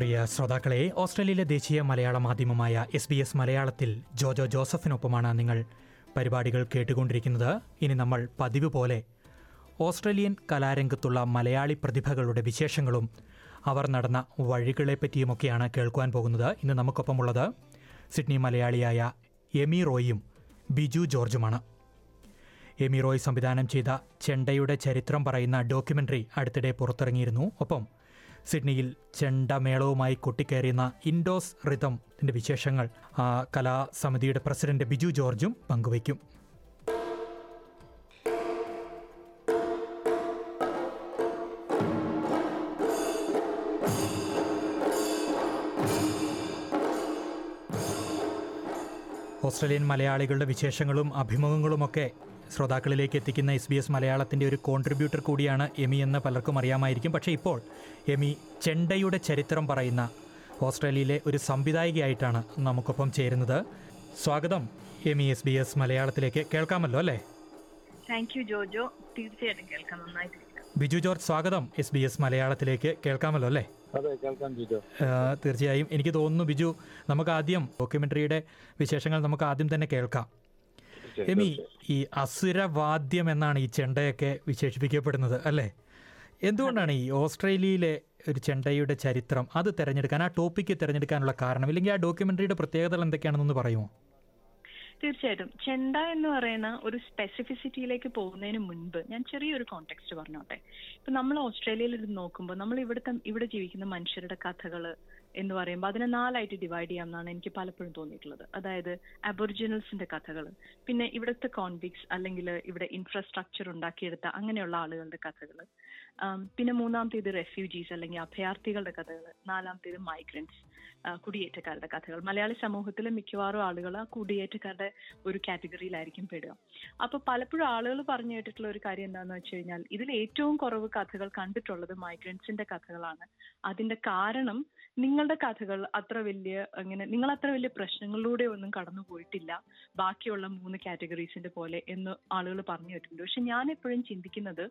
പ്രിയ ശ്രോതാക്കളെ ഓസ്ട്രേലിയയിലെ ദേശീയ മലയാള മാധ്യമമായ എസ് ബി എസ് മലയാളത്തിൽ ജോജോ ജോസഫിനൊപ്പമാണ് നിങ്ങൾ പരിപാടികൾ കേട്ടുകൊണ്ടിരിക്കുന്നത്. ഇനി നമ്മൾ പതിവ് പോലെ ഓസ്ട്രേലിയൻ കലാരംഗത്തുള്ള മലയാളി പ്രതിഭകളുടെ വിശേഷങ്ങളും അവർ നടന്ന വഴികളെപ്പറ്റിയുമൊക്കെയാണ് കേൾക്കുവാൻ പോകുന്നത്. ഇന്ന് നമുക്കൊപ്പമുള്ളത് സിഡ്നി മലയാളിയായ എമി റോയും ബിജു ജോർജുമാണ്. എമി റോയ് സംവിധാനം ചെയ്ത ചെണ്ടയുടെ ചരിത്രം പറയുന്ന ഡോക്യുമെന്ററി അടുത്തിടെ പുറത്തിറങ്ങിയിരുന്നു. ഒപ്പം സിഡ്നിയിൽ ചെണ്ടമേളവുമായി കൊട്ടിക്കയറിയുന്ന ഇൻഡോസ് റിതംത്തിന്റെ വിശേഷങ്ങൾ കലാസമിതിയുടെ പ്രസിഡന്റ് ബിജു ജോർജും പങ്കുവയ്ക്കും. ഓസ്ട്രേലിയൻ മലയാളികളുടെ വിശേഷങ്ങളും അഭിമുഖങ്ങളുമൊക്കെ ശ്രോതാക്കളിലേക്ക് എത്തിക്കുന്ന എസ് ബി എസ് മലയാളത്തിന്റെ ഒരു കോൺട്രിബ്യൂട്ടർ കൂടിയാണ് എമി എന്ന് പലർക്കും അറിയാമായിരിക്കും. പക്ഷേ ഇപ്പോൾ എമി ചെണ്ടയുടെ ചരിത്രം പറയുന്ന ഓസ്ട്രേലിയയിലെ ഒരു സംവിധായികയായിട്ടാണ് നമുക്കൊപ്പം ചേരുന്നത്. സ്വാഗതം എമി എസ് ബി എസ് മലയാളത്തിലേക്ക്. കേൾക്കാമല്ലോ അല്ലേ? Thank you Jojo. തീർച്ചയായിട്ടും കേൾക്കാം. നന്നായിട്ട് ബിജു ജോർജ് സ്വാഗതം എസ് ബി എസ് മലയാളത്തിലേക്ക്. കേൾക്കാമല്ലോ അല്ലേ? തീർച്ചയായും. എനിക്ക് തോന്നുന്നു ബിജു നമുക്ക് ആദ്യം ഡോക്യുമെന്ററിയുടെ വിശേഷങ്ങൾ നമുക്ക് ആദ്യം തന്നെ കേൾക്കാം. എമി ഈ അസുരവാദ്യം എന്നാണ് ഈ ചെണ്ടയൊക്കെ വിശേഷിപ്പിക്കപ്പെടുന്നത് അല്ലേ? എന്തുകൊണ്ടാണ് ഈ ഓസ്ട്രേലിയയിലെ ഒരു ചെണ്ടയുടെ ചരിത്രം അത് തിരഞ്ഞെടുക്കാൻ ആ ടോപ്പിക്ക് തിരഞ്ഞെടുക്കാനുള്ള കാരണം ഇല്ലെങ്കിൽ ആ ഡോക്യുമെന്ററിയുടെ പ്രത്യേകതകൾ എന്തൊക്കെയാണെന്നൊന്ന് പറയുമോ? തീർച്ചയായിട്ടും. ചെണ്ട എന്ന് പറയുന്ന ഒരു സ്പെസിഫിസിറ്റിയിലേക്ക് പോകുന്നതിന് മുൻപ് ഞാൻ ചെറിയൊരു കോണ്ടെക്സ്റ്റ് പറഞ്ഞോട്ടെ. ഇപ്പൊ നമ്മൾ ഓസ്ട്രേലിയയിൽ ഇത് നോക്കുമ്പോൾ നമ്മൾ ഇവിടുത്തെ ഇവിടെ ജീവിക്കുന്ന മനുഷ്യരുടെ കഥകൾ എന്ന് പറയുമ്പോൾ അതിനെ നാലായിട്ട് ഡിവൈഡ് ചെയ്യാം എന്നാണ് എനിക്ക് പലപ്പോഴും തോന്നിയിട്ടുള്ളത്. അതായത് അബൊറിജിനൽസിന്റെ കഥകൾ പിന്നെ ഇവിടുത്തെ കോൺവിക്സ് അല്ലെങ്കിൽ ഇവിടെ ഇൻഫ്രാസ്ട്രക്ചർ ഉണ്ടാക്കിയെടുത്ത അങ്ങനെയുള്ള ആളുകളുടെ കഥകൾ. പിന്നെ മൂന്നാമത്തേത് റെഫ്യൂജീസ് അല്ലെങ്കിൽ അഭയാർത്ഥികളുടെ കഥകൾ നാലാം നാലാമത്തേത് മൈഗ്രൻസ് കുടിയേറ്റക്കാരുടെ കഥകൾ. മലയാളി സമൂഹത്തിൽ മിക്കവാറും ആളുകൾ ആ കുടിയേറ്റക്കാരുടെ ഒരു കാറ്റഗറിയിലായിരിക്കും പെടുക. അപ്പൊ പലപ്പോഴും ആളുകൾ പറഞ്ഞു കേട്ടിട്ടുള്ള ഒരു കാര്യം എന്താണെന്ന് വെച്ച് കഴിഞ്ഞാൽ ഇതിൽ ഏറ്റവും കുറവ് കഥകൾ കണ്ടിട്ടുള്ളത് മൈഗ്രൻസിന്റെ കഥകളാണ്. അതിന്റെ കാരണം നിങ്ങളുടെ കഥകൾ അത്ര വലിയ അങ്ങനെ നിങ്ങൾ അത്ര വലിയ പ്രശ്നങ്ങളിലൂടെ ഒന്നും കടന്നു പോയിട്ടില്ല. ബാക്കിയുള്ള മൂന്ന് കാറ്റഗറീസിന്റെ പോലെ എന്ന് ആളുകൾ പറഞ്ഞു കേട്ടിട്ടുണ്ട്. പക്ഷെ ഞാൻ എപ്പോഴും ചിന്തിക്കുന്നത്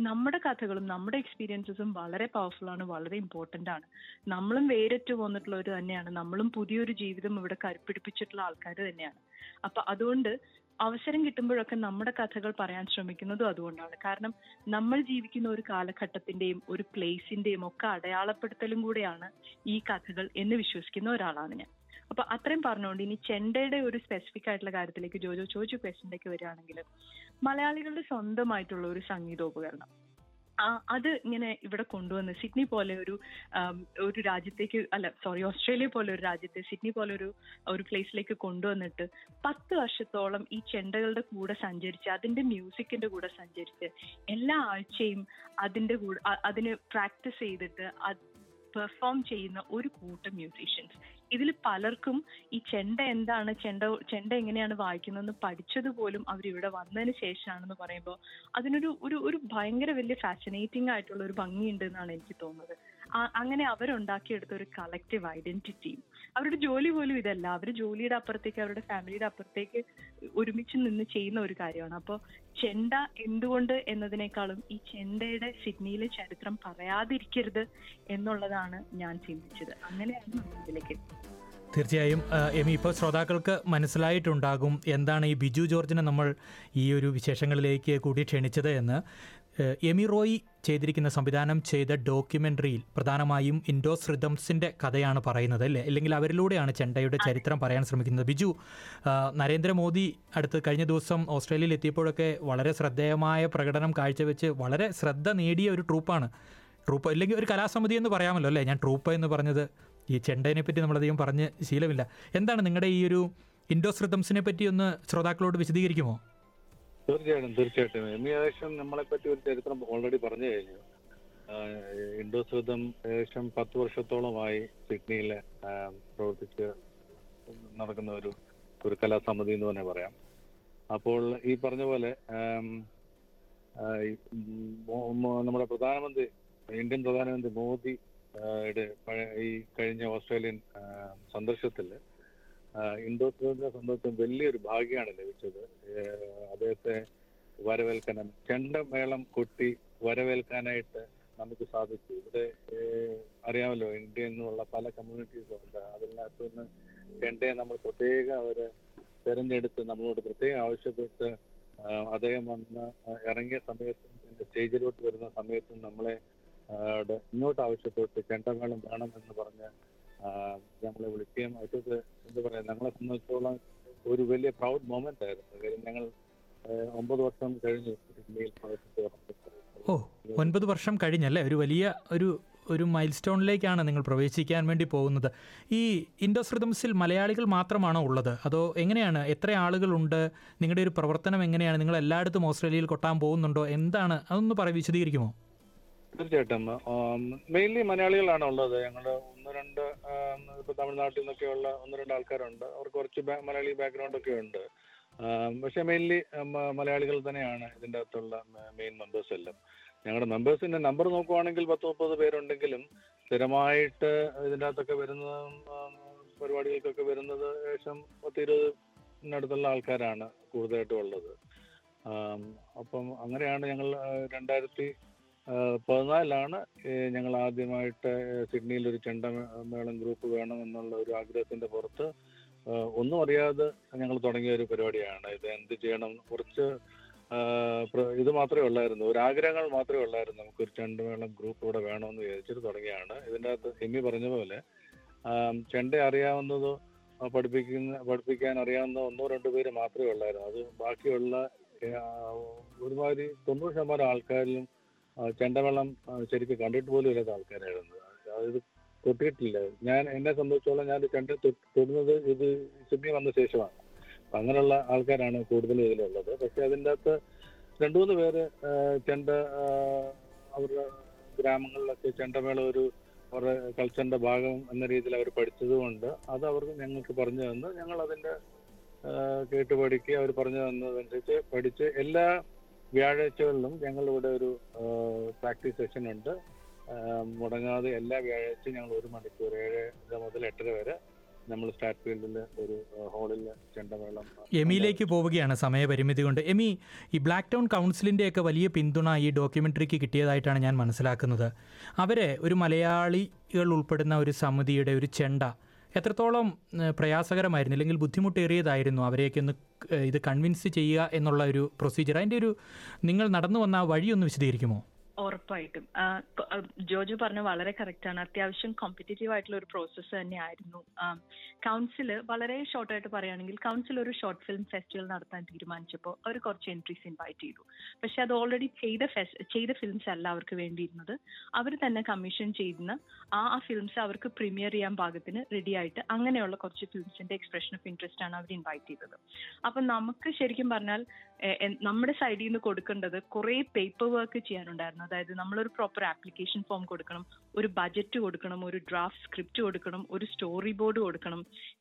നമ്മുടെ കഥകളും നമ്മുടെ എക്സ്പീരിയൻസസും വളരെ പവർഫുൾ ആണ് വളരെ ഇമ്പോർട്ടന്റ് ആണ്. നമ്മളും വേരറ്റ് പോന്നിട്ടുള്ളവർ തന്നെയാണ്. നമ്മളും പുതിയൊരു ജീവിതം ഇവിടെ കരുപ്പിടിപ്പിച്ചിട്ടുള്ള ആൾക്കാർ തന്നെയാണ്. അപ്പൊ അതുകൊണ്ട് അവസരം കിട്ടുമ്പോഴൊക്കെ നമ്മുടെ കഥകൾ പറയാൻ ശ്രമിക്കുന്നതും അതുകൊണ്ടാണ്. കാരണം നമ്മൾ ജീവിക്കുന്ന ഒരു കാലഘട്ടത്തിന്റെയും ഒരു പ്ലേസിന്റെയും ഒക്കെ അടയാളപ്പെടുത്തലും കൂടെയാണ് ഈ കഥകൾ എന്ന് വിശ്വസിക്കുന്ന ഒരാളാണ് ഞാൻ. അപ്പൊ അത്രയും പറഞ്ഞുകൊണ്ട് ഇനി ചെണ്ടയുടെ ഒരു സ്പെസിഫിക് ആയിട്ടുള്ള കാര്യത്തിലേക്ക് ജോജോ ചോദിച്ചു ക്വസ്റ്റിനിലേക്ക് വരികയാണെങ്കിൽ മലയാളികളുടെ സ്വന്തമായിട്ടുള്ള ഒരു സംഗീതോപകരണം. അത് ഇങ്ങനെ ഇവിടെ കൊണ്ടുവന്ന് സിഡ്നി പോലെ ഒരു ഒരു രാജ്യത്തേക്ക് അല്ല സോറി ഓസ്ട്രേലിയ പോലെ ഒരു രാജ്യത്തെ സിഡ്നി പോലെ ഒരു ഒരു പ്ലേസിലേക്ക് കൊണ്ടുവന്നിട്ട് പത്ത് വർഷത്തോളം ഈ ചെണ്ടകളുടെ കൂടെ സഞ്ചരിച്ച് അതിന്റെ മ്യൂസിക്കിന്റെ കൂടെ സഞ്ചരിച്ച് എല്ലാ ആഴ്ചയും അതിന്റെ കൂടെ അതിന് പ്രാക്ടീസ് ചെയ്തിട്ട് പെർഫോം ചെയ്യുന്ന ഒരു കൂട്ടം മ്യൂസീഷ്യൻസ് ഇതിൽ പലർക്കും ഈ ചെണ്ട എന്താണ് ചെണ്ട ചെണ്ട എങ്ങനെയാണ് വായിക്കുന്നതെന്ന് പഠിച്ചത് പോലും അവർ ഇവിടെ വന്നതിന് ശേഷമാണെന്ന് പറയുമ്പോൾ അതിനൊരു ഒരു ഒരു ഭയങ്കര വലിയ ഫാസിനേറ്റിംഗ് ആയിട്ടുള്ള ഒരു ഭംഗിയുണ്ട് എന്നാണ് എനിക്ക് തോന്നുന്നത്. അങ്ങനെ അവരുണ്ടാക്കിയെടുത്ത ഒരു കളക്റ്റീവ് ഐഡന്റിറ്റി അവരുടെ ജോലി പോലും ഇതല്ല. അവർ ജോലിയുടെ അപ്പുറത്തേക്ക് അവരുടെ ഫാമിലിയുടെ അപ്പുറത്തേക്ക് ഒരുമിച്ച് നിന്ന് ചെയ്യുന്ന ഒരു കാര്യമാണ്. അപ്പോൾ ചെണ്ട എന്തുകൊണ്ട് എന്നതിനേക്കാളും ഈ ചെണ്ടയുടെ സിഡ്നിയിലെ ചരിത്രം പറയാതിരിക്കരുത് എന്നുള്ളതാണ് ഞാൻ ചിന്തിച്ചത്. അങ്ങനെയാണ് ഇതിലേക്ക് തീർച്ചയായും എമി ഇപ്പോൾ ശ്രോതാക്കൾക്ക് മനസ്സിലായിട്ടുണ്ടാകും എന്താണ് ഈ ബിജു ജോർജിനെ നമ്മൾ ഈ ഒരു വിശേഷങ്ങളിലേക്ക് കൂടി ക്ഷണിച്ചത് എന്ന്. എമി റോയി ചെയ്തിരിക്കുന്ന സംവിധാനം ചെയ്ത ഡോക്യുമെന്ററിയിൽ പ്രധാനമായും ഇൻഡോസ് റിതംസിന്റെ കഥയാണ് പറയുന്നത് അല്ലേ? അല്ലെങ്കിൽ അവരിലൂടെയാണ് ചെണ്ടയുടെ ചരിത്രം പറയാൻ ശ്രമിക്കുന്നത്. ബിജു നരേന്ദ്രമോദി അടുത്ത് കഴിഞ്ഞ ദിവസം ഓസ്ട്രേലിയയിൽ എത്തിയപ്പോഴൊക്കെ വളരെ ശ്രദ്ധേയമായ പ്രകടനം കാഴ്ചവെച്ച് വളരെ ശ്രദ്ധ നേടിയ ഒരു ട്രൂപ്പാണ്. ട്രൂപ്പ് അല്ലെങ്കിൽ ഒരു കലാസമിതി എന്ന് പറയാമല്ലോ അല്ലേ? ഞാൻ ട്രൂപ്പ് എന്ന് പറഞ്ഞത് ഈ ചെണ്ടയെ പറ്റി നമ്മളധികം പറഞ്ഞ് ശീലമില്ല. എന്താണ് നിങ്ങളുടെ ഈ ഒരു ഇൻഡോസ് റിതംസിനെ പറ്റി ഒന്ന് ശ്രോതാക്കളോട് വിശദീകരിക്കുമോ? തീർച്ചയായിട്ടും തീർച്ചയായിട്ടും. എം ഏകദേശം നമ്മളെ പറ്റി ഒരു ചരിത്രം ഓൾറെഡി പറഞ്ഞു കഴിഞ്ഞു. ഇൻഡോസ്വതം ഏകദേശം പത്ത് വർഷത്തോളമായി സിഡ്നിയിൽ പ്രവർത്തിച്ച് നടക്കുന്ന ഒരു ഒരു കലാസമിതി എന്ന് തന്നെ പറയാം. അപ്പോൾ ഈ പറഞ്ഞ പോലെ നമ്മുടെ പ്രധാനമന്ത്രി ഇന്ത്യൻ പ്രധാനമന്ത്രി മോദി ആ, ഈ കഴിഞ്ഞ ഓസ്ട്രേലിയൻ ആ, ഇൻഡോസിനെ സംബന്ധിച്ച് വലിയൊരു ഭാഗ്യമാണ് ലഭിച്ചത്. അദ്ദേഹത്തെ വരവേൽക്കാനും ചെണ്ടമേളം കൊട്ടി വരവേൽക്കാനായിട്ട് നമുക്ക് സാധിച്ചു. ഇവിടെ അറിയാമല്ലോ ഇന്ത്യ എന്നുള്ള പല കമ്മ്യൂണിറ്റീസ് ഉണ്ട്. അതിനകത്ത് നിന്ന് ചെണ്ടയെ നമ്മൾ പ്രത്യേക അവരെ തെരഞ്ഞെടുത്ത് നമ്മളോട് പ്രത്യേകം ആവശ്യപ്പെട്ട് അദ്ദേഹം വന്ന് ഇറങ്ങിയ സമയത്തും സ്റ്റേജിലോട്ട് വരുന്ന സമയത്തും നമ്മളെ ഇങ്ങോട്ട് ആവശ്യപ്പെട്ട് ചെണ്ടമേളം വേണം എന്ന് പറഞ്ഞ് നമ്മളെ വിളിക്കുകയും അതൊക്കെ എന്താ പറയാ ഞങ്ങളെ സംബന്ധിച്ചോളം ഒരു വലിയ പ്രൗഡ് മൊമെന്റ് ആയിരുന്നു. കാര്യം ഞങ്ങൾ ഒമ്പത് വർഷം കഴിഞ്ഞു ഓ ഒൻപത് വർഷം കഴിഞ്ഞല്ലേ? ഒരു വലിയ ഒരു ഒരു മൈൽ സ്റ്റോണിലേക്കാണ് നിങ്ങൾ പ്രവേശിക്കാൻ വേണ്ടി പോകുന്നത്. ഈ ഇൻഡോസ് മലയാളികൾ മാത്രമാണോ ഉള്ളത്? അതോ എങ്ങനെയാണ്? എത്ര ആളുകളുണ്ട്? നിങ്ങളുടെ ഒരു പ്രവർത്തനം എങ്ങനെയാണ്? നിങ്ങൾ എല്ലായിടത്തും ഓസ്ട്രേലിയയിൽ കൊട്ടാൻ പോകുന്നുണ്ടോ? എന്താണ്? അതൊന്ന് പറ വിശദീകരിക്കുമോ? തീർച്ചയായിട്ടും. മെയിൻലി മലയാളികളാണ് ഉള്ളത്. ഞങ്ങൾ ഒന്ന് രണ്ട് ഇപ്പോൾ ഇപ്പൊ തമിഴ്നാട്ടിൽ നിന്നൊക്കെയുള്ള ഒന്ന് രണ്ട് ആൾക്കാരുണ്ട്. അവർക്ക് കുറച്ച് മലയാളി ബാക്ക്ഗ്രൗണ്ട് ഒക്കെ ഉണ്ട്. പക്ഷെ മെയിൻലി മലയാളികൾ തന്നെയാണ് ഇതിന്റെ അകത്തുള്ള മെയിൻ മെമ്പേഴ്സ് എല്ലാം. ഞങ്ങളുടെ മെമ്പേഴ്സിന്റെ നമ്പർ നോക്കുവാണെങ്കിൽ പത്ത് മുപ്പത് പേരുണ്ടെങ്കിലും സ്ഥിരമായിട്ട് ഇതിന്റെ അകത്തൊക്കെ വരുന്ന പരിപാടികൾക്കൊക്കെ വരുന്നത് ഏകദേശം പത്ത് ഇരുപതിനടുത്തുള്ള ആൾക്കാരാണ് കൂടുതലായിട്ടും ഉള്ളത്. അപ്പം അങ്ങനെയാണ് ഞങ്ങൾ രണ്ടായിരത്തി പതിനാലിലാണ് ഞങ്ങൾ ആദ്യമായിട്ട് സിഡ്നിയിൽ ഒരു ചെണ്ടമേളം മേളം ഗ്രൂപ്പ് വേണം എന്നുള്ള ഒരു ആഗ്രഹത്തിന്റെ പുറത്ത് ഒന്നും അറിയാതെ ഞങ്ങൾ തുടങ്ങിയ ഒരു പരിപാടിയാണ്. ഇത് എന്ത് ചെയ്യണം കുറച്ച് ഇത് മാത്രമേ ഉള്ളായിരുന്നു. ഒരു ആഗ്രഹങ്ങൾ മാത്രമേ ഉള്ളായിരുന്നു. നമുക്കൊരു ചെണ്ടമേളം ഗ്രൂപ്പ് ഇവിടെ വേണമെന്ന് വിചാരിച്ചിട്ട് തുടങ്ങിയാണ്. ഇതിന്റെ അകത്ത് എമ്മി പറഞ്ഞ പോലെ ചെണ്ട അറിയാവുന്നതോ പഠിപ്പിക്കുന്ന പഠിപ്പിക്കാൻ അറിയാവുന്ന ഒന്നോ രണ്ടോ പേര് മാത്രമേ ഉള്ളായിരുന്നു. അത് ബാക്കിയുള്ള ഒരുമാതിരി തൊണ്ണൂറ് ശതമാനം ആൾക്കാരിലും ആ, ചെണ്ടവെള്ളം ശരിക്കും കണ്ടിട്ട് പോലും ഇല്ലാത്ത ആൾക്കാരായിരുന്നു. അതായത് തൊട്ടിട്ടില്ല. ഞാൻ എന്നെ സംബന്ധിച്ചോളം ഞാൻ ചെണ്ട തൊടുന്നത് ഇത് സിഡ്നി വന്ന ശേഷമാണ്. അങ്ങനെയുള്ള ആൾക്കാരാണ് കൂടുതൽ ഇതിലുള്ളത്. പക്ഷെ അതിന്റെ അകത്ത് രണ്ടു മൂന്ന് പേര് ചെണ്ട അവരുടെ ഗ്രാമങ്ങളിലൊക്കെ ചെണ്ടമേള ഒരു അവരുടെ കൾച്ചറിന്റെ ഭാഗം എന്ന രീതിയിൽ അവർ പഠിച്ചതുകൊണ്ട് അത് അവർക്ക് ഞങ്ങൾക്ക് പറഞ്ഞു തന്നു. ഞങ്ങൾ അതിന്റെ കേട്ടുപഠിക്കുക കേട്ട് പഠിക്കുക അവർ പറഞ്ഞു തന്നതനുസരിച്ച് പഠിച്ച് എല്ലാ വ്യാഴാഴ്ചകളിലും ഞങ്ങളിവിടെ ഒരു പ്രാക്ടീസ് സെഷൻ ഉണ്ട്. മുടങ്ങാതെ എല്ലാ വ്യാഴാഴ്ചയും ഞങ്ങൾ ഒരു മണിക്കൂർ ഏഴര മുതൽ എട്ടര വരെ നമ്മൾ സ്റ്റാർട്ട് ഫീൽഡിൽ ഒരു ഹോളിൽ ചെണ്ടമേളം എമിയിലേക്ക് പോവുകയാണ് സമയപരിമിതി കൊണ്ട്. എമി ഈ ബ്ലാക്ക് ടൗൺ കൗൺസിലിന്റെയൊക്കെ വലിയ പിന്തുണ ഈ ഡോക്യുമെന്ററിക്ക് കിട്ടിയതായിട്ടാണ് ഞാൻ മനസ്സിലാക്കുന്നത്. അവരെ ഒരു മലയാളികൾ ഉൾപ്പെടുന്ന ഒരു സമിതിയുടെ ഒരു ചെണ്ട എത്രത്തോളം പ്രയാസകരമായിരുന്നു അല്ലെങ്കിൽ ബുദ്ധിമുട്ടേറിയതായിരുന്നു അവരെയൊക്കെ ഒന്ന് ഇത് കൺവിൻസ് ചെയ്യുക എന്നുള്ള ഒരു പ്രൊസീജിയർ അതിന്റെ ഒരു നിങ്ങൾ നടന്നു വന്ന ആ വഴി വിശദീകരിക്കുമോ? ഉറപ്പായിട്ടും. ജോജു പറഞ്ഞ വളരെ കറക്റ്റ് ആണ്. അത്യാവശ്യം കോമ്പറ്റേറ്റീവ് ആയിട്ടുള്ള ഒരു പ്രോസസ്സ് തന്നെയായിരുന്നു. കൗൺസിൽ വളരെ ഷോർട്ട് ആയിട്ട് പറയുകയാണെങ്കിൽ കൗൺസിൽ ഒരു ഷോർട്ട് ഫിലിം ഫെസ്റ്റിവൽ നടത്താൻ തീരുമാനിച്ചപ്പോൾ അവർ കുറച്ച് എൻട്രീസ് ഇൻവൈറ്റ് ചെയ്തു. പക്ഷെ അത് ഓൾറെഡി ചെയ്ത ചെയ്ത ഫിലിംസ് അല്ല അവർക്ക് വേണ്ടിയിരുന്നത്. അവർ തന്നെ കമ്മീഷൻ ചെയ്യുന്ന ആ ആ ഫിലിംസ് അവർക്ക് പ്രീമിയർ ചെയ്യാൻ പാകത്തിന് റെഡി ആയിട്ട് അങ്ങനെയുള്ള കുറച്ച് ഫിലിംസിന്റെ എക്സ്പ്രഷൻ ഓഫ് ഇൻട്രസ്റ്റ് ആണ് അവർ ഇൻവൈറ്റ് ചെയ്തത്. അപ്പൊ നമുക്ക് ശരിക്കും പറഞ്ഞാൽ നമ്മുടെ സൈഡിൽ നിന്ന് കൊടുക്കേണ്ടത് കുറെ പേപ്പർ വർക്ക് ചെയ്യാനുണ്ടായിരുന്നു. അതായത് നമ്മളൊരു പ്രോപ്പർ ആപ്ലിക്കേഷൻ ഫോം കൊടുക്കണം ഒരു ബജറ്റ് കൊടുക്കണം ഒരു ഡ്രാഫ്റ്റ് സ്ക്രിപ്റ്റ് കൊടുക്കണം ഒരു സ്റ്റോറി ബോർഡ് കൊടുക്കണം.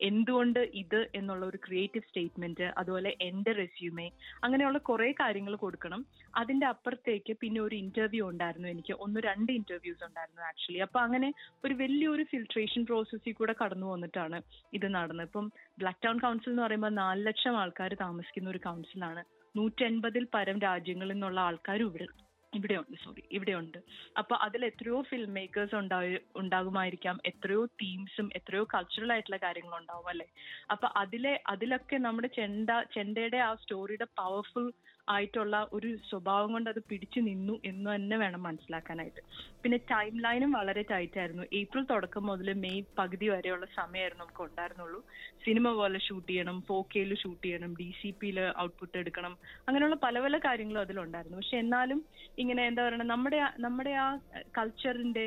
എന്തുകൊണ്ട് ഇത് എന്നുള്ള ഒരു ക്രിയേറ്റീവ് സ്റ്റേറ്റ്മെന്റ് അതുപോലെ എന്റെ റെസ്യൂമേ അങ്ങനെയുള്ള കുറെ കാര്യങ്ങൾ കൊടുക്കണം. അതിന്റെ അപ്പുറത്തേക്ക് പിന്നെ ഒരു ഇന്റർവ്യൂ ഉണ്ടായിരുന്നു എനിക്ക്. ഒന്ന് രണ്ട് ഇന്റർവ്യൂസ് ഉണ്ടായിരുന്നു ആക്ച്വലി അപ്പൊ അങ്ങനെ ഒരു വലിയൊരു ഫിൽട്രേഷൻ പ്രോസസ്സിൽ കൂടെ കടന്നു വന്നിട്ടാണ് ഇത് നടന്നത്. ഇപ്പം ബ്ലാക്ക് ടൗൺ കൗൺസിൽ എന്ന് പറയുമ്പോൾ നാല് ലക്ഷം ആൾക്കാർ താമസിക്കുന്ന ഒരു കൗൺസിലാണ് നൂറ്റൻപതിൽ പരം രാജ്യങ്ങളിൽ നിന്നുള്ള ആൾക്കാരും ഇവിടെ ഇവിടെയുണ്ട് സോറി ഇവിടെയുണ്ട്. അപ്പൊ അതിൽ എത്രയോ ഫിലിം മേക്കേഴ്സ് ഉണ്ടായി ഉണ്ടാകുമായിരിക്കാം. എത്രയോ തീംസും എത്രയോ കൾച്ചറൽ ആയിട്ടുള്ള കാര്യങ്ങൾ ഉണ്ടാവും അല്ലെ? അപ്പൊ അതിലെ അതിലൊക്കെ നമ്മുടെ ചെണ്ട ചെണ്ടയുടെ ആ സ്റ്റോറിയുടെ പവർഫുൾ ആയിട്ടുള്ള ഒരു സ്വഭാവം കൊണ്ട് അത് പിടിച്ചു നിന്നു എന്ന് തന്നെ വേണം മനസ്സിലാക്കാനായിട്ട്. പിന്നെ ടൈം ലൈനും വളരെ ടൈറ്റ് ആയിരുന്നു. ഏപ്രിൽ തുടക്കം മുതൽ മെയ് പകുതി വരെയുള്ള സമയമായിരുന്നു നമുക്ക് ഉണ്ടായിരുന്നുള്ളൂ. സിനിമ പോലെ ഷൂട്ട് ചെയ്യണം ഫോർ കെയിൽ ഷൂട്ട് ചെയ്യണം ഡി സി പിയിൽ ഔട്ട്പുട്ട് എടുക്കണം അങ്ങനെയുള്ള പല പല കാര്യങ്ങളും അതിലുണ്ടായിരുന്നു. പക്ഷെ എന്നാലും ഇങ്ങനെ എന്താ പറയുക നമ്മുടെ നമ്മുടെ ആ കൾച്ചറിന്റെ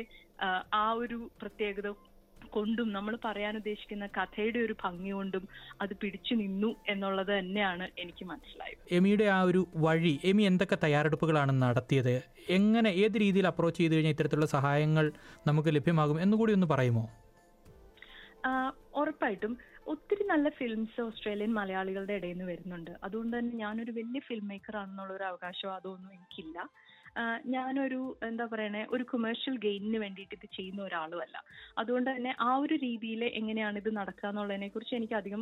ആ ഒരു പ്രത്യേകത കൊണ്ടും നമ്മൾ പറയാൻ ഉദ്ദേശിക്കുന്ന കഥയുടെ ഒരു ഭംഗി കൊണ്ടും അത് പിടിച്ചു നിന്നു എന്നുള്ളത് തന്നെയാണ് എനിക്ക് മനസ്സിലായത്. എമിയുടെ ആ ഒരു വഴി എമി എന്തൊക്കെ തയ്യാറെടുപ്പുകളാണ് നടത്തിയത് എങ്ങനെ ഏത് രീതിയിൽ അപ്രോച്ച് ചെയ്ത് കഴിഞ്ഞാൽ ഇത്തരത്തിലുള്ള സഹായങ്ങൾ നമുക്ക് ലഭ്യമാകും എന്നുകൂടി ഒന്ന് പറയുമോ? ഉറപ്പായിട്ടും. ഒത്തിരി നല്ല ഫിലിംസ് ഓസ്ട്രേലിയൻ മലയാളികളുടെ ഇടയിൽ നിന്ന് വരുന്നുണ്ട്. അതുകൊണ്ട് തന്നെ ഞാനൊരു വലിയ ഫിലിം മേക്കർ ആണെന്നുള്ള ഒരു അവകാശം അതൊന്നും എനിക്കില്ല ഞാനൊരു എന്താ പറയണേ ഒരു കൊമേഴ്ഷ്യൽ ഗെയിനിന് വേണ്ടിയിട്ട് ഇത് ചെയ്യുന്ന ഒരാളുമല്ല. അതുകൊണ്ട് തന്നെ ആ ഒരു രീതിയിൽ എങ്ങനെയാണ് ഇത് നടക്കുക എന്നുള്ളതിനെ കുറിച്ച് എനിക്ക് അധികം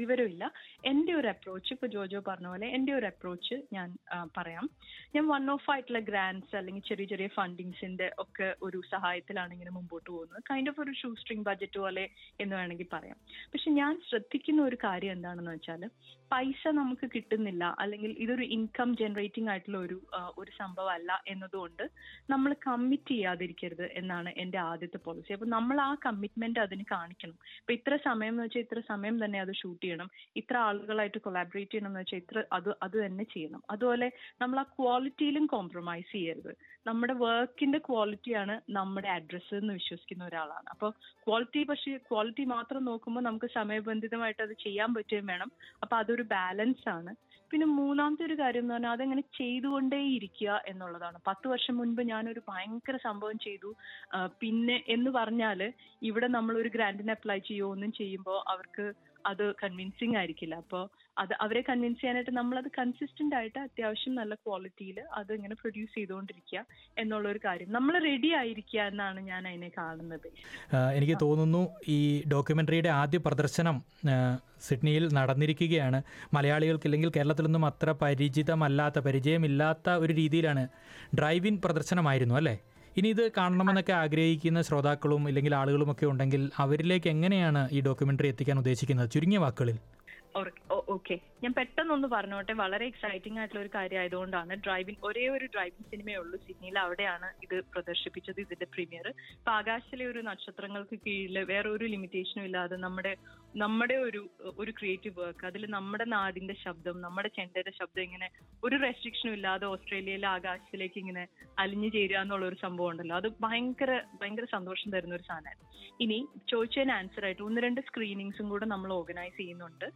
വിവരമില്ല. എന്റെ ഒരു അപ്രോച്ച് ഇപ്പൊ ജോജോ പറഞ്ഞ പോലെ എന്റെ ഒരു അപ്രോച്ച് ഞാൻ പറയാം. ഞാൻ വൺ ഓഫ് ആയിട്ടുള്ള ഗ്രാൻഡ്സ് അല്ലെങ്കിൽ ചെറിയ ചെറിയ ഫണ്ടിങ്സിന്റെ ഒക്കെ ഒരു സഹായത്തിലാണ് ഇങ്ങനെ മുമ്പോട്ട് പോകുന്നത്. കൈൻഡ് ഓഫ് ഒരു ഷൂ സ്ട്രിങ് ബജറ്റ് പോലെ എന്ന് വേണമെങ്കിൽ പറയാം. പക്ഷെ ഞാൻ ശ്രദ്ധിക്കുന്ന ഒരു കാര്യം എന്താണെന്ന് വെച്ചാൽ പൈസ നമുക്ക് കിട്ടുന്നില്ല അല്ലെങ്കിൽ ഇതൊരു ഇൻകം ജനറേറ്റിംഗ് ആയിട്ടുള്ള ഒരു ഒരു സംഭവം അല്ല എന്നതുകൊണ്ട് നമ്മൾ കമ്മിറ്റ് ചെയ്യാതിരിക്കരുത് എന്നാണ് എന്റെ ആദ്യത്തെ പോളിസി അപ്പൊ നമ്മൾ ആ കമ്മിറ്റ്മെന്റ് അതിന് കാണിക്കണം. ഇപ്പൊ ഇത്ര സമയം എന്ന് വെച്ചാൽ ഇത്ര സമയം തന്നെ അത് ഷൂട്ട് ചെയ്യണം. ഇത്ര ആളുകളായിട്ട് കൊളാബറേറ്റ് ചെയ്യണം എന്ന് വെച്ചാൽ ഇത്ര അത് അത് തന്നെ ചെയ്യണം. അതുപോലെ നമ്മൾ ആ ക്വാളിറ്റിയിലും കോംപ്രമൈസ് ചെയ്യരുത്. നമ്മുടെ വർക്കിന്റെ ക്വാളിറ്റിയാണ് നമ്മുടെ അഡ്രസ്സ് എന്ന് വിശ്വസിക്കുന്ന ഒരാളാണ്. അപ്പോൾ ക്വാളിറ്റി പക്ഷേ ക്വാളിറ്റി മാത്രം നോക്കുമ്പോൾ നമുക്ക് സമയബന്ധിതമായിട്ട് അത് ചെയ്യാൻ പറ്റുകയും വേണം. അപ്പൊ അതൊരു ബാലൻസ് ആണ്. പിന്നെ മൂന്നാമത്തെ ഒരു കാര്യം എന്ന് പറഞ്ഞാൽ അതെങ്ങനെ ചെയ്തുകൊണ്ടേ ഇരിക്കുക എന്നുള്ളതാണ്. പത്ത് വർഷം മുൻപ് ഞാനൊരു ഭയങ്കര സംഭവം ചെയ്തു. പിന്നെ എന്ന് പറഞ്ഞാൽ ഇവിടെ നമ്മൾ ഒരു ഗ്രാൻഡിന് അപ്ലൈ ചെയ്യുമോ ഒന്നും ചെയ്യുമ്പോൾ അവർക്ക് അത് കൺവിൻസിങ് ആയിരിക്കില്ല. അപ്പോൾ അത് അവരെ കൺവിൻസ് ചെയ്യാനായിട്ട് അത് കൺസിസ്റ്റന്റ് ആയിട്ട് അത്യാവശ്യം നല്ല ക്വാളിറ്റിയിൽ അത് ഇങ്ങനെ പ്രൊഡ്യൂസ് ചെയ്തുകൊണ്ടിരിക്കുക എന്നുള്ള ഒരു കാര്യം. നമ്മൾ റെഡി ആയിരിക്കുക എന്നാണ് ഞാൻ അതിനെ കാണുന്നത്. എനിക്ക് തോന്നുന്നു ഈ ഡോക്യുമെന്ററിയുടെ ആദ്യ പ്രദർശനം സിഡ്നിയിൽ നടന്നിരിക്കുകയാണ്. മലയാളികൾക്ക് അല്ലെങ്കിൽ കേരളത്തിലൊന്നും അത്ര പരിചിതമല്ലാത്ത പരിചയമില്ലാത്ത ഒരു രീതിയിലാണ് ഡ്രൈവിൻ പ്രദർശനമായിരുന്നു അല്ലേ? ഇനി ഇത് കാണണമെന്നൊക്കെ ആഗ്രഹിക്കുന്ന ശ്രോതാക്കളും ഇല്ലെങ്കിൽ ആളുകളും ഒക്കെ ഉണ്ടെങ്കിൽ അവരിലേക്ക് എങ്ങനെയാണ് ഈ ഡോക്യുമെന്ററി എത്തിക്കാൻ ഉദ്ദേശിക്കുന്നത്? ചുരുങ്ങിയ വാക്കുകളിൽ. ഓക്കെ. ഞാൻ പെട്ടെന്നൊന്ന് പറഞ്ഞോട്ടെ. വളരെ എക്സൈറ്റിംഗ് ആയിട്ടുള്ള ഒരു കാര്യം ആയതുകൊണ്ടാണ് ഡ്രൈവിംഗ് ഒരേ ഒരു ഡ്രൈവിംഗ് സിനിമയേ ഉള്ളൂ. സിഡ്നിയിൽ അവിടെയാണ് ഇത് പ്രദർശിപ്പിച്ചത് ഇതിന്റെ പ്രീമിയർ ഇപ്പൊ ആകാശത്തിലെ ഒരു നക്ഷത്രങ്ങൾക്ക് കീഴിൽ വേറെ ഒരു ലിമിറ്റേഷനും ഇല്ലാതെ നമ്മുടെ നമ്മുടെ ഒരു ഒരു ക്രിയേറ്റീവ് വർക്ക് അതിൽ നമ്മുടെ നാടിന്റെ ശബ്ദം നമ്മുടെ ചെണ്ടയുടെ ശബ്ദം ഇങ്ങനെ ഒരു റെസ്ട്രിക്ഷനും ഇല്ലാതെ ഓസ്ട്രേലിയയിലെ ആകാശത്തിലേക്ക് ഇങ്ങനെ അലിഞ്ഞു ചേരുക എന്നുള്ള ഒരു സംഭവം ഉണ്ടല്ലോ. അത് ഭയങ്കര ഭയങ്കര സന്തോഷം തരുന്ന ഒരു സാധനമായിരുന്നു. ഇനി ചോദിച്ചതിന് ആൻസർ ആയിട്ട് ഒന്ന് രണ്ട് സ്ക്രീനിങ്സും കൂടെ നമ്മൾ ഓർഗനൈസ് ചെയ്യുന്നുണ്ട്.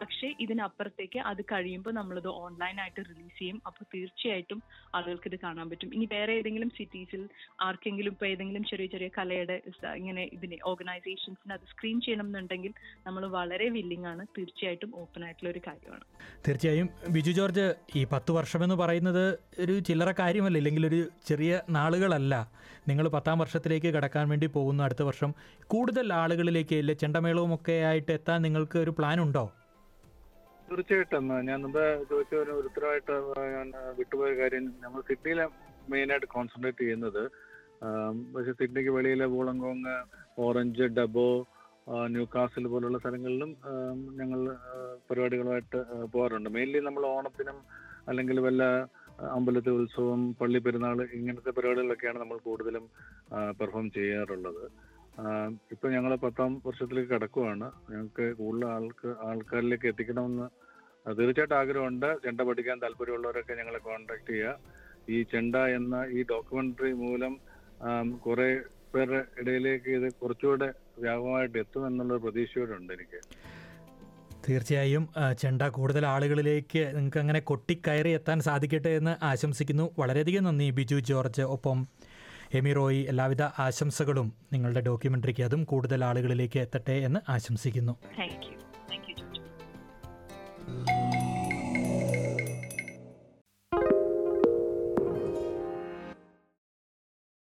പക്ഷേ ഇതിനപ്പുറത്തേക്ക് അത് കഴിയുമ്പോൾ നമ്മളിത് ഓൺലൈനായിട്ട് റിലീസ് ചെയ്യും. അപ്പോൾ തീർച്ചയായിട്ടും ആളുകൾക്ക് ഇത് കാണാൻ പറ്റും. ഇനി വേറെ ഏതെങ്കിലും സിറ്റീസിൽ ആർക്കെങ്കിലും ഇപ്പോൾ ഏതെങ്കിലും ചെറിയ ചെറിയ കലയുടെ ഇങ്ങനെ ഇതിനെ ഓർഗനൈസേഷൻസിന് അത് സ്ക്രീൻ ചെയ്യണം എന്നുണ്ടെങ്കിൽ നമ്മൾ വളരെ വില്ലിംഗ് ആണ് തീർച്ചയായിട്ടും ഓപ്പൺ ആയിട്ടുള്ള ഒരു കാര്യമാണ്. തീർച്ചയായും. ബിജു ജോർജ് ഈ പത്ത് വർഷമെന്ന് പറയുന്നത് ഒരു ചില്ലറ കാര്യമല്ല ഇല്ലെങ്കിൽ ഒരു ചെറിയ നാളുകളല്ല. നിങ്ങൾ പത്താം വർഷത്തിലേക്ക് കടക്കാൻ വേണ്ടി പോകുന്ന അടുത്ത വർഷം കൂടുതൽ ആളുകളിലേക്ക് ഇല്ലേ ചെണ്ടമേളവും ഒക്കെ ആയിട്ട് എത്താൻ നിങ്ങൾക്ക് ഒരു പ്ലാൻ ഉണ്ടോ? തീർച്ചയായിട്ടും. ഞാൻ മുമ്പ് ചോദിച്ച ഒരു ഉത്തരവായിട്ട് ഞാൻ വിട്ടുപോയ കാര്യം നമ്മൾ സിഡ്നിയിലെ മെയിനായിട്ട് കോൺസെൻട്രേറ്റ് ചെയ്യുന്നത് പക്ഷെ സിഡ്നിക്ക് വെളിയിലെ Wollongong Orange Dubbo Newcastle പോലുള്ള സ്ഥലങ്ങളിലും ഞങ്ങൾ പരിപാടികളുമായിട്ട് പോകാറുണ്ട്. മെയിൻലി നമ്മൾ ഓണത്തിനും അല്ലെങ്കിൽ വല്ല അമ്പലത്തെ ഉത്സവം പള്ളി പെരുന്നാൾ ഇങ്ങനത്തെ പരിപാടികളൊക്കെയാണ് നമ്മൾ കൂടുതലും പെർഫോം ചെയ്യാറുള്ളത്. ഇപ്പം ഞങ്ങൾ പത്താം വർഷത്തിലേക്ക് കടക്കുവാണ്. ഞങ്ങൾക്ക് കൂടുതൽ ആൾക്ക് ആൾക്കാരിലേക്ക് എത്തിക്കണമെന്ന് തീർച്ചയായിട്ടും ആഗ്രഹമുണ്ട്. ചെണ്ട പഠിക്കാൻ താല്പര്യമുള്ളവരൊക്കെ ഞങ്ങളെ കോൺടാക്ട് ചെയ്യുക ഈ ചെണ്ട എന്ന ഈ ഡോക്യുമെന്ററി മൂലം കുറെ പേരുടെ ഇടയിലേക്ക് ഇത് കുറച്ചുകൂടെ വ്യാപകമായിട്ട് എത്തും എന്നുള്ള പ്രതീക്ഷയോടുണ്ട് എനിക്ക്. തീർച്ചയായും ചെണ്ട കൂടുതൽ ആളുകളിലേക്ക് നിങ്ങൾക്ക് അങ്ങനെ കൊട്ടിക്കയറി എത്താൻ സാധിക്കട്ടെ എന്ന് ആശംസിക്കുന്നു. വളരെയധികം നന്ദി ബിജു ജോർജ്. ഒപ്പം എമി റോയി എല്ലാവിധ ആശംസകളും നിങ്ങളുടെ ഡോക്യുമെന്ററിക്ക് അതും കൂടുതൽ ആളുകളിലേക്ക് എത്തട്ടെ എന്ന് ആശംസിക്കുന്നു. താങ്ക്